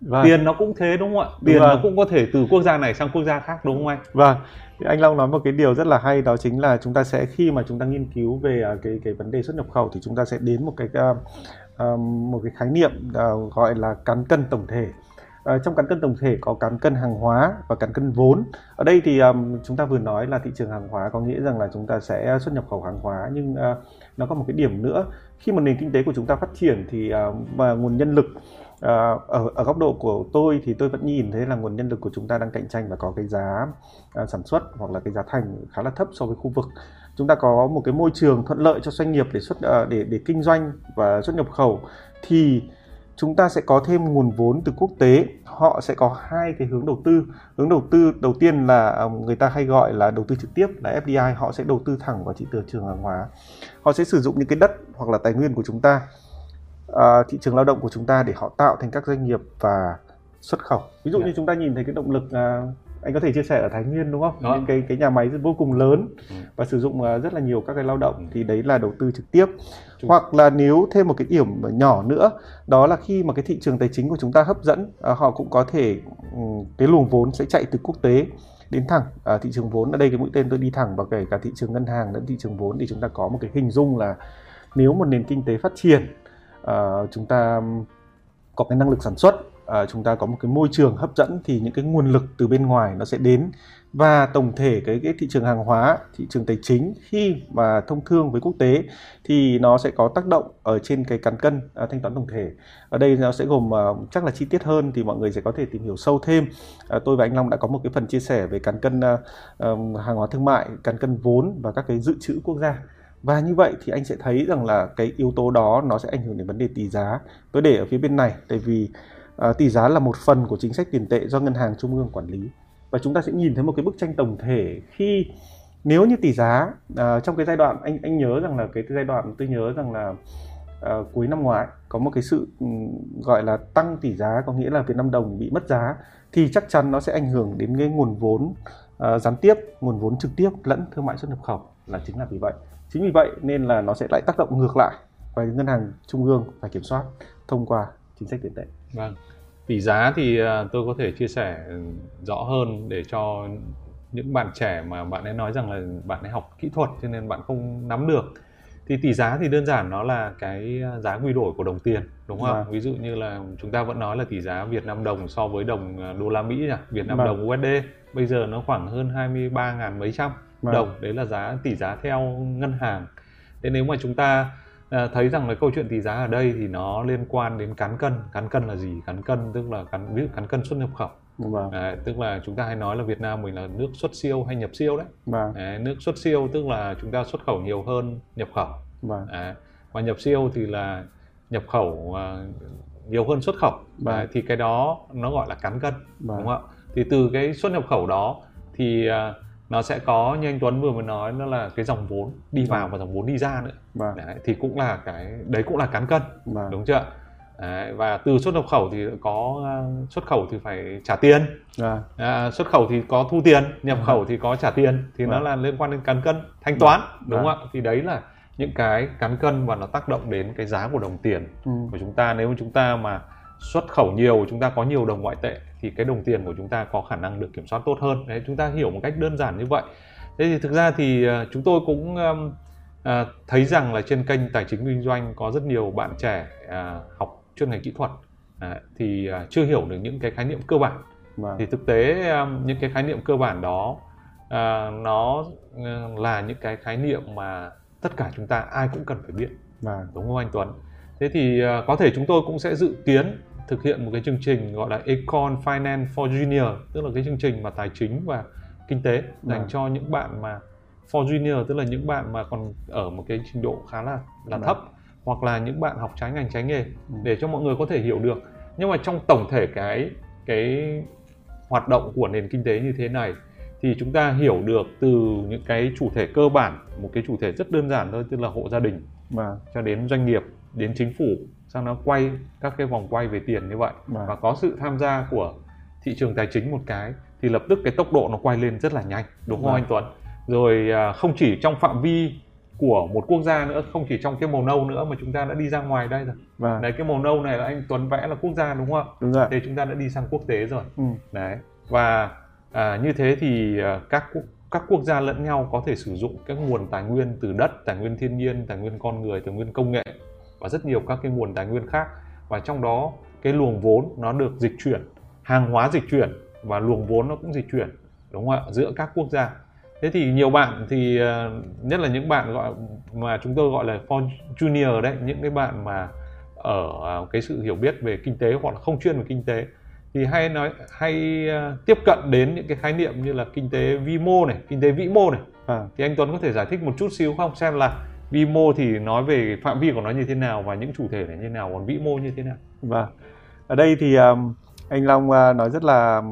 và Tiền nó cũng thế đúng không ạ? Tiền rồi. nó cũng có thể từ quốc gia này sang quốc gia khác đúng không anh? Vâng, thì anh Long nói một cái điều rất là hay đó chính là chúng ta sẽ khi mà chúng ta nghiên cứu về à, cái cái vấn đề xuất nhập khẩu thì chúng ta sẽ đến một cái à, à, một cái khái niệm gọi là cán cân tổng thể. À, trong cán cân tổng thể có cán cân hàng hóa và cán cân vốn. Ở đây thì um, chúng ta vừa nói là thị trường hàng hóa có nghĩa rằng là chúng ta sẽ xuất nhập khẩu hàng hóa nhưng nó có một cái điểm nữa khi một nền kinh tế của chúng ta phát triển thì à, và nguồn nhân lực à, ở ở góc độ của tôi thì tôi vẫn nhìn thấy là nguồn nhân lực của chúng ta đang cạnh tranh và có cái giá à, sản xuất hoặc là cái giá thành khá là thấp so với khu vực. Chúng ta có một cái môi trường thuận lợi cho doanh nghiệp để xuất à, để để kinh doanh và xuất nhập khẩu thì chúng ta sẽ có thêm nguồn vốn từ quốc tế. Họ sẽ có hai cái hướng đầu tư. Hướng đầu tư đầu tiên là người ta hay gọi là đầu tư trực tiếp là FDI họ sẽ đầu tư thẳng vào thị trường hàng hóa. Họ sẽ sử dụng những cái đất hoặc là tài nguyên của chúng ta à, thị trường lao động của chúng ta để họ tạo thành các doanh nghiệp và xuất khẩu ví dụ Dạ. như chúng ta nhìn thấy cái động lực à, anh có thể chia sẻ ở Thái Nguyên đúng không Đó. những cái cái nhà máy vô cùng lớn Ừ. và sử dụng à, rất là nhiều các cái lao động Ừ. thì đấy là đầu tư trực tiếp Chúng- hoặc là nếu thêm một cái điểm nhỏ nữa đó là khi mà cái thị trường tài chính của chúng ta hấp dẫn họ cũng có thể ừm, cái luồng vốn sẽ chạy từ quốc tế đến thẳng à, thị trường vốn ở đây cái mũi tên tôi đi thẳng vào kể cả thị trường ngân hàng lẫn thị trường vốn thì chúng ta có một cái hình dung là nếu một nền kinh tế phát triển Ờ, chúng ta có cái năng lực sản xuất uh, chúng ta có một cái môi trường hấp dẫn thì những cái nguồn lực từ bên ngoài nó sẽ đến và tổng thể cái cái thị trường hàng hóa, thị trường tài chính khi mà thông thương với quốc tế thì nó sẽ có tác động ở trên cái cán cân uh, thanh toán tổng thể. Ở đây nó sẽ gồm uh, chắc là chi tiết hơn thì mọi người sẽ có thể tìm hiểu sâu thêm. Uh, tôi và anh Long đã có một cái phần chia sẻ về cán cân uh, um, hàng hóa thương mại, cán cân vốn và các cái dự trữ quốc gia và như vậy thì anh sẽ thấy rằng là cái yếu tố đó nó sẽ ảnh hưởng đến vấn đề tỷ giá. Tôi để ở phía bên này tại vì uh, tỷ giá là một phần của chính sách tiền tệ do ngân hàng trung ương quản lý. Và chúng ta sẽ nhìn thấy một cái bức tranh tổng thể khi nếu như tỷ giá uh, trong cái giai đoạn anh anh nhớ rằng là cái giai đoạn tôi nhớ rằng là uh, cuối năm ngoái có một cái sự um, gọi là tăng tỷ giá có nghĩa là Việt Nam đồng bị mất giá thì chắc chắn nó sẽ ảnh hưởng đến cái nguồn vốn uh, gián tiếp nguồn vốn trực tiếp lẫn thương mại xuất nhập khẩu. Là chính là vì vậy chính vì vậy nên là nó sẽ lại tác động ngược lại và ngân hàng trung ương phải kiểm soát thông qua chính sách tiền tệ vâng tỷ giá thì à, tôi có thể chia sẻ rõ hơn để cho những bạn trẻ mà bạn ấy nói rằng là bạn ấy học kỹ thuật cho nên bạn không nắm được thì tỷ giá thì đơn giản nó là cái giá quy đổi của đồng tiền đúng không? À. Ví dụ như là chúng ta vẫn nói là tỷ giá Việt Nam đồng so với đồng à, đô la Mỹ nhỉ, Việt Nam à. đồng USD bây giờ nó khoảng hơn 23 ngàn mấy trăm vâng. đồng đấy là giá tỷ giá theo ngân hàng thế nếu mà chúng ta à, thấy rằng là câu chuyện tỷ giá ở đây thì nó liên quan đến cán cân cán cân là gì cán cân tức là cán ví dụ cán cân xuất nhập khẩu Vâng. À, tức là chúng ta hay nói là Việt Nam mình là nước xuất siêu hay nhập siêu đấy. Vâng. À, nước xuất siêu tức là chúng ta xuất khẩu nhiều hơn nhập khẩu. Vâng. À, và nhập siêu thì là nhập khẩu uh, nhiều hơn xuất khẩu. Vâng. À, thì cái đó nó gọi là cán cân, vâng. đúng không ạ? Thì từ cái xuất nhập khẩu đó thì uh, nó sẽ có như anh Tuấn vừa mới nói nó là cái dòng vốn đi vào và dòng vốn đi ra nữa vâng. đấy, thì cũng là cái đấy cũng là cán cân vâng. đúng chưa đấy, và từ xuất nhập khẩu thì có à, xuất khẩu thì phải trả tiền vâng. à, xuất khẩu thì có thu tiền nhập vâng. khẩu thì có trả tiền thì vâng. nó là liên quan đến cán cân thanh toán vâng. đúng không ạ thì đấy là những cái cán cân và nó tác động đến cái giá của đồng tiền ừ. của chúng ta nếu mà chúng ta mà xuất khẩu nhiều chúng ta có nhiều đồng ngoại tệ thì cái đồng tiền của chúng ta có khả năng được kiểm soát tốt hơn. Đấy chúng ta hiểu một cách đơn giản như vậy. Thế thì thực ra thì uh, chúng tôi cũng uh, thấy rằng là trên kênh tài chính kinh doanh có rất nhiều bạn trẻ uh, học chuyên ngành kỹ thuật. Thì uh, chưa hiểu được những cái khái niệm cơ bản. Vâng. thì thực tế những cái khái niệm cơ bản đó uh, nó là những cái khái niệm mà tất cả chúng ta ai cũng cần phải biết. Vâng. đúng không anh Tuấn? Thế thì có thể chúng tôi cũng sẽ dự kiến thực hiện một cái chương trình gọi là Econ Finance for Junior tức là cái chương trình mà tài chính và kinh tế dành à. cho những bạn mà for junior tức là những bạn mà còn ở một cái trình độ khá là là à. thấp hoặc là những bạn học trái ngành trái nghề ừ. để cho mọi người có thể hiểu được nhưng mà trong tổng thể cái cái hoạt động của nền kinh tế như thế này thì chúng ta hiểu được từ những cái chủ thể cơ bản một cái chủ thể rất đơn giản thôi tức là hộ gia đình và cho đến doanh nghiệp đến chính phủ sang nó quay các cái vòng quay về tiền như vậy à. và có sự tham gia của thị trường tài chính một cái thì lập tức cái tốc độ nó quay lên rất là nhanh đúng không à. anh Tuấn rồi à, không chỉ trong phạm vi của một quốc gia nữa không chỉ trong cái màu nâu nữa mà chúng ta đã đi ra ngoài đây rồi à. đấy cái màu nâu này là anh Tuấn vẽ là quốc gia đúng không ạ đúng rồi thì chúng ta đã đi sang quốc tế rồi ừ. đấy và à, như thế thì à, các các quốc gia lẫn nhau có thể sử dụng các nguồn tài nguyên từ đất tài nguyên thiên nhiên tài nguyên con người tài nguyên công nghệ và rất nhiều các cái nguồn tài nguyên khác. Và trong đó cái luồng vốn nó được dịch chuyển hàng hóa dịch chuyển và luồng vốn nó cũng dịch chuyển đúng không ạ? Giữa các quốc gia. Thế thì nhiều bạn thì ờ, nhất là những bạn gọi mà chúng tôi gọi là for junior đấy những cái bạn mà ở ờ, cái sự hiểu biết về kinh tế hoặc là không chuyên về kinh tế thì hay nói hay ờ, tiếp cận đến những cái khái niệm như là kinh tế vi mô này kinh tế vĩ mô này. À. thì anh Tuấn có thể giải thích một chút xíu không? Xem là vi mô thì nói về phạm vi của nó như thế nào và những chủ thể là như thế nào còn vĩ mô như thế nào? Vâng. Ở đây thì um, anh Long uh, nói rất là à,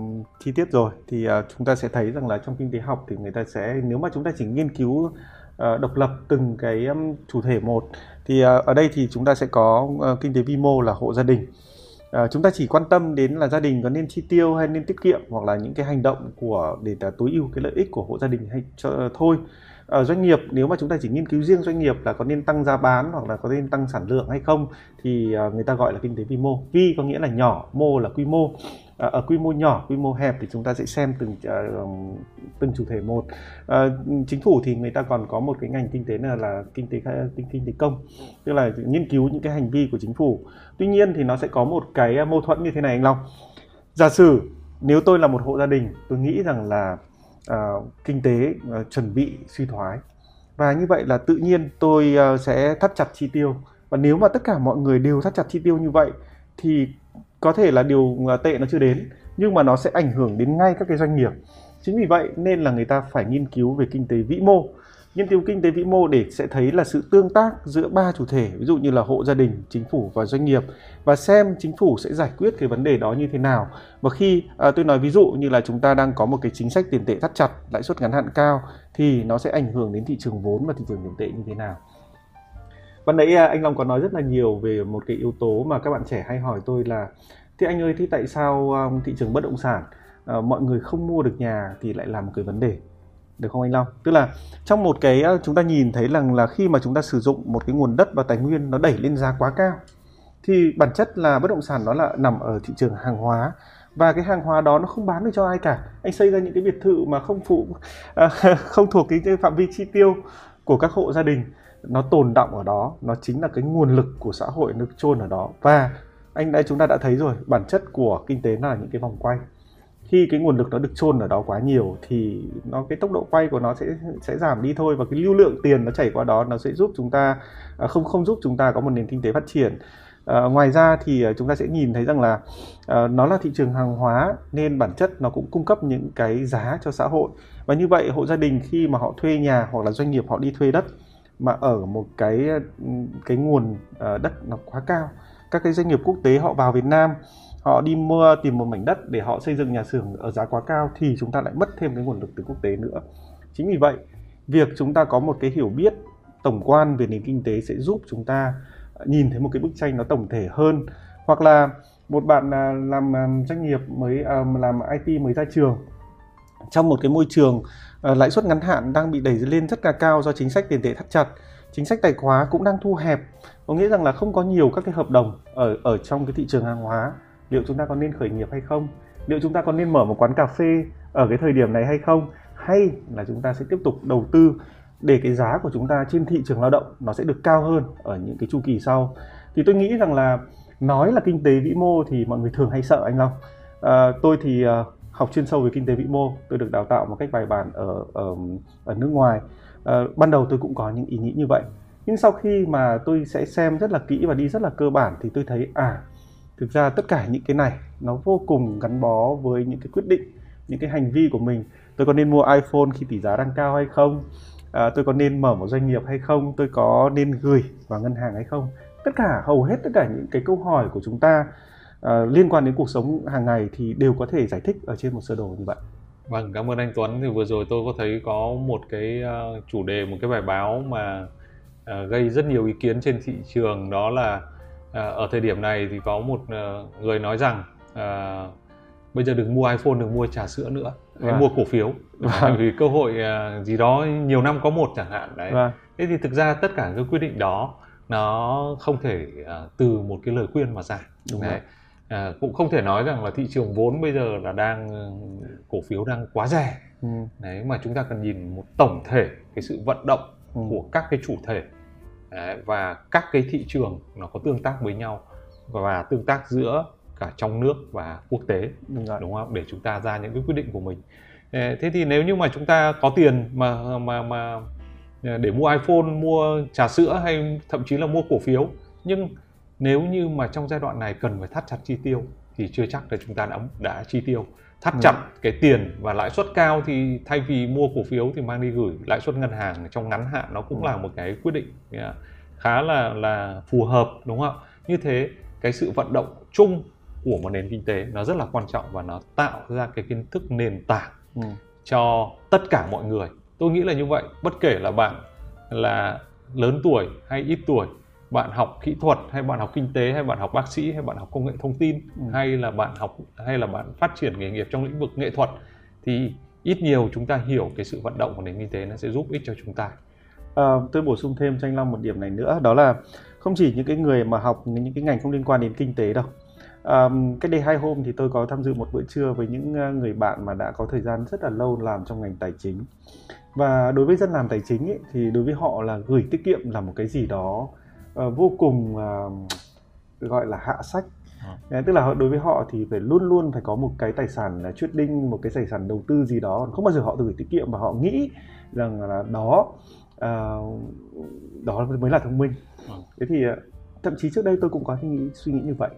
chi tiết rồi. Thì uh, chúng ta sẽ thấy rằng là trong kinh tế học thì người ta sẽ nếu mà chúng ta chỉ nghiên cứu uh, độc lập từng cái um, chủ thể một thì uh, ở đây thì chúng ta sẽ có uh, kinh tế vi mô là hộ gia đình. À, chúng ta chỉ quan tâm đến là gia đình có nên chi tiêu hay nên tiết kiệm hoặc là những cái hành động của để tối ưu cái lợi ích của hộ gia đình hay cho, ờ, thôi uh, doanh nghiệp nếu mà chúng ta chỉ nghiên cứu riêng doanh nghiệp là có nên tăng giá bán hoặc là có nên tăng sản lượng hay không thì uh, người ta gọi là kinh tế vi mô. Vi có nghĩa là nhỏ mô là quy mô. Ở quy mô nhỏ quy mô hẹp thì chúng ta sẽ xem từng uh, từng chủ thể một. Uh, chính phủ thì người ta còn có một cái ngành kinh tế là là kinh tế kinh, kinh tế công tức là nghiên cứu những cái hành vi của chính phủ. Tuy nhiên thì nó sẽ có một cái mâu thuẫn như thế này anh long. Giả sử nếu tôi là một hộ gia đình tôi nghĩ rằng là uh, kinh tế uh, chuẩn bị suy thoái. Và như vậy là tự nhiên tôi uh, sẽ thắt chặt chi tiêu. Và nếu mà tất cả mọi người đều thắt chặt chi tiêu như vậy thì có thể là điều tệ nó chưa đến nhưng mà nó sẽ ảnh hưởng đến ngay các cái doanh nghiệp. Chính vì vậy nên là người ta phải nghiên cứu về kinh tế vĩ mô nghiên cứu kinh tế vĩ mô để sẽ thấy là sự tương tác giữa ba chủ thể ví dụ như là hộ gia đình chính phủ và doanh nghiệp và xem chính phủ sẽ giải quyết cái vấn đề đó như thế nào và khi à, tôi nói ví dụ như là chúng ta đang có một cái chính sách tiền tệ thắt chặt lãi suất ngắn hạn cao thì nó sẽ ảnh hưởng đến thị trường vốn và thị trường tiền tệ như thế nào Ban nãy à, anh Long có nói rất là nhiều về một cái yếu tố mà các bạn trẻ hay hỏi tôi là Thế anh ơi, thế tại sao à, thị trường bất động sản à, mọi người không mua được nhà thì lại là một cái vấn đề? Được không anh Long? Tức là trong một cái ờ, chúng ta nhìn thấy rằng là khi mà chúng ta sử dụng một cái nguồn đất và tài nguyên nó đẩy lên giá quá cao, thì bản chất là bất động sản nó là nằm ở thị trường hàng hóa. Và cái hàng hóa đó nó không bán được cho ai cả. Anh xây ra những cái biệt thự mà không phụ ờ, không thuộc cái phạm vi chi tiêu của các hộ gia đình, nó tồn động ở đó. Nó chính là cái nguồn lực của xã hội nó chôn ở đó. Và anh đây chúng ta đã thấy rồi, bản chất của kinh tế là những cái vòng quay khi cái nguồn lực nó được chôn ở đó quá nhiều thì nó cái tốc độ quay của nó sẽ sẽ giảm đi thôi và cái lưu lượng tiền nó chảy qua đó nó sẽ giúp chúng ta à, không không giúp chúng ta có một nền kinh tế phát triển. À, ngoài ra thì à, chúng ta sẽ nhìn thấy rằng là à, nó là thị trường hàng hóa nên bản chất nó cũng cung cấp những cái giá cho xã hội. Và như vậy hộ gia đình khi mà họ thuê nhà hoặc là doanh nghiệp họ đi thuê đất mà ở một cái ừ, cái nguồn à, đất nó quá cao các cái doanh nghiệp quốc tế họ vào Việt Nam họ đi mua, tìm một mảnh đất để họ xây dựng nhà xưởng ở giá quá cao thì chúng ta lại mất thêm cái nguồn lực từ quốc tế nữa. Chính vì vậy, việc chúng ta có một cái hiểu biết tổng quan về nền kinh tế sẽ giúp chúng ta ờ, nhìn thấy một cái bức tranh nó tổng thể hơn. Hoặc là một bạn à, làm à, doanh nghiệp mới à, làm IT mới ra trường, trong một cái môi trường ờ, lãi suất ngắn hạn đang bị đẩy lên rất là cao do chính sách tiền tệ thắt chặt, chính sách tài khóa cũng đang thu hẹp. Có nghĩa rằng là không có nhiều các cái hợp đồng ở ở trong cái thị trường hàng hóa liệu chúng ta có nên khởi nghiệp hay không? Liệu chúng ta có nên mở một quán cà phê ở cái thời điểm này hay không? Hay là chúng ta sẽ tiếp tục đầu tư để cái giá của chúng ta trên thị trường lao động nó sẽ được cao hơn ở những cái chu kỳ sau? Thì tôi nghĩ rằng là nói là kinh tế vĩ mô thì mọi người thường hay sợ anh Long. À, tôi thì uh, học chuyên sâu về kinh tế vĩ mô tôi được đào tạo một cách bài bản ở ở, ở nước ngoài. À, ban đầu tôi cũng có những ý nghĩ như vậy. Nhưng sau khi mà tôi sẽ xem rất là kỹ và đi rất là cơ bản thì tôi thấy à thực ra tất cả những cái này nó vô cùng gắn bó với những cái quyết định những cái hành vi của mình. Tôi có nên mua iphone khi tỷ giá đang cao hay không? À, tôi có nên mở một doanh nghiệp hay không? Tôi có nên gửi vào ngân hàng hay không? Tất cả hầu hết tất cả những cái câu hỏi của chúng ta à, liên quan đến cuộc sống hàng ngày thì đều có thể giải thích ở trên một sơ đồ như vậy. Vâng cảm ơn anh Tuấn. Thì vừa rồi tôi có thấy có một cái uh, chủ đề một cái bài báo mà uh, gây rất nhiều ý kiến trên thị trường đó là uh, ở thời điểm này thì có một uh, người nói rằng uh, bây giờ đừng mua iPhone đừng mua trà sữa nữa hãy vâng. mua cổ phiếu vâng. vì cơ hội uh, gì đó nhiều năm có một chẳng hạn đấy vâng. thế thì thực ra tất cả các quyết định đó nó không thể uh, từ một cái lời khuyên mà ra Đúng đấy À, cũng không thể nói rằng là thị trường vốn bây giờ là đang cổ phiếu đang quá rẻ ừ. đấy mà chúng ta cần nhìn một tổng thể cái sự vận động ừ. của các cái chủ thể đấy, và các cái thị trường nó có tương tác với nhau và tương tác giữa cả trong nước và quốc tế đúng, rồi. đúng không để chúng ta ra những cái quyết định của mình. Thế thì nếu như mà chúng ta có tiền mà mà mà để mua iPhone mua trà sữa hay thậm chí là mua cổ phiếu nhưng nếu như mà trong giai đoạn này cần phải thắt chặt chi tiêu thì chưa chắc là chúng ta đã đã chi tiêu thắt ừ. chặt cái tiền và lãi suất cao thì thay vì mua cổ phiếu thì mang đi gửi lãi suất ngân hàng trong ngắn hạn nó cũng ừ. là một cái quyết định khá là là phù hợp đúng không ạ như thế cái sự vận động chung của một nền kinh tế nó rất là quan trọng và nó tạo ra cái kiến thức nền tảng ừ. cho tất cả mọi người tôi nghĩ là như vậy bất kể là bạn là lớn tuổi hay ít tuổi bạn học kỹ thuật hay bạn học kinh tế hay bạn học bác sĩ hay bạn học công nghệ thông tin ừ. hay là bạn học hay là bạn phát triển nghề nghiệp trong lĩnh vực nghệ thuật thì ít nhiều chúng ta hiểu cái sự vận động của nền kinh tế nó sẽ giúp ích cho chúng ta. À, tôi bổ sung thêm cho anh Long một điểm này nữa đó là không chỉ những cái người mà học những cái ngành không liên quan đến kinh tế đâu. Um, cách đây hai hôm thì tôi có tham dự một bữa trưa với những ờ, người bạn mà đã có thời gian rất là lâu làm trong ngành tài chính. Và đối với dân làm tài chính ấy, thì đối với họ là gửi tiết kiệm là một cái gì đó uh, vô cùng uh, gọi là hạ sách à. tức là đối với họ thì phải luôn luôn phải có một cái tài sản là quyết định một cái tài sản đầu tư gì đó không bao giờ họ gửi tiết kiệm và họ nghĩ rằng là đó uh, đó mới là thông minh à. thế thì thậm chí trước đây tôi cũng có suy nghĩ suy nghĩ như vậy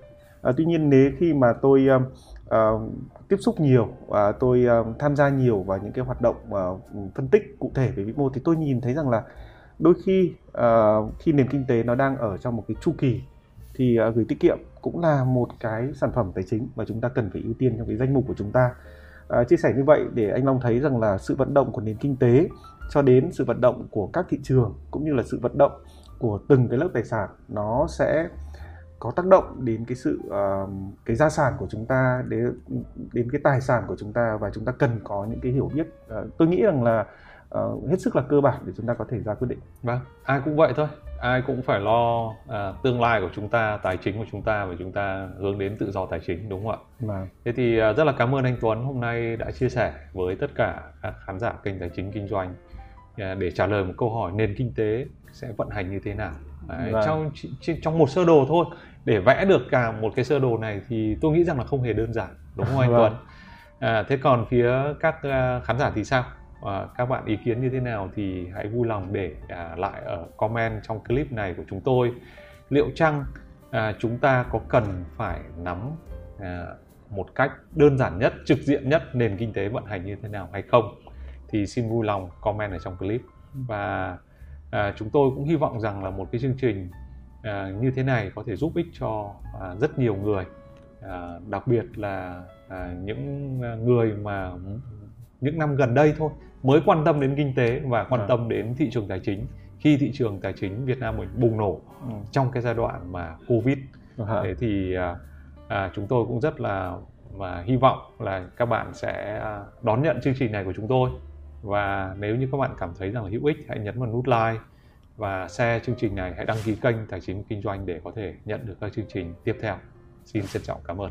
à, tuy nhiên nếu khi mà tôi uh, uh, tiếp xúc nhiều và uh, tôi uh, tham gia nhiều vào những cái hoạt động uh, phân tích cụ thể về vĩ mô thì tôi nhìn thấy rằng là đôi khi uh, khi nền kinh tế nó đang ở trong một cái chu kỳ thì uh, gửi tiết kiệm cũng là một cái sản phẩm tài chính mà chúng ta cần phải ưu tiên trong cái danh mục của chúng ta. Uh, chia sẻ như vậy để anh Long thấy rằng là sự vận động của nền kinh tế cho đến sự vận động của các thị trường cũng như là sự vận động của từng cái lớp tài sản nó sẽ có tác động đến cái sự uh, cái gia sản của chúng ta đến đến cái tài sản của chúng ta và chúng ta cần có những cái hiểu biết. Uh, tôi nghĩ rằng là uh, hết sức là cơ bản để chúng ta có thể ra quyết định. Vâng ai cũng vậy thôi. Ai cũng phải lo uh, tương lai của chúng ta tài chính của chúng ta và chúng ta hướng đến tự do tài chính đúng không ạ? Vâng. thế thì uh, rất là cảm ơn anh Tuấn hôm nay đã chia sẻ với tất cả các khán giả kênh tài chính kinh doanh uh, để trả lời một câu hỏi nền kinh tế sẽ vận hành như thế nào. Đấy, vâng. trong trong một sơ đồ thôi. Để vẽ được cả một cái sơ đồ này thì tôi nghĩ rằng là không hề đơn giản đúng không anh vâng. Tuấn? À, thế còn phía các uh, khán giả thì sao à, các bạn ý kiến như thế nào thì hãy vui lòng để à, lại ở comment trong clip này của chúng tôi. Liệu chăng à, chúng ta có cần phải nắm à, một cách đơn giản nhất trực diện nhất nền kinh tế vận hành như thế nào hay không? Thì xin vui lòng comment ở trong clip. Và à, chúng tôi cũng hy vọng rằng là một cái chương trình à, như thế này có thể giúp ích cho à, rất nhiều người à, đặc biệt là à, những người mà những năm gần đây thôi mới quan tâm đến kinh tế và quan à. tâm đến thị trường tài chính khi thị trường tài chính Việt Nam mình bùng nổ ừ. trong cái giai đoạn mà Covid à. thế thì à, à, chúng tôi cũng rất là và hy vọng là các bạn sẽ à, đón nhận chương trình này của chúng tôi và nếu như các bạn cảm thấy rằng là hữu ích hãy nhấn vào nút like và share chương trình này hãy đăng ký kênh tài chính kinh doanh để có thể nhận được các chương trình tiếp theo xin trân trọng cảm ơn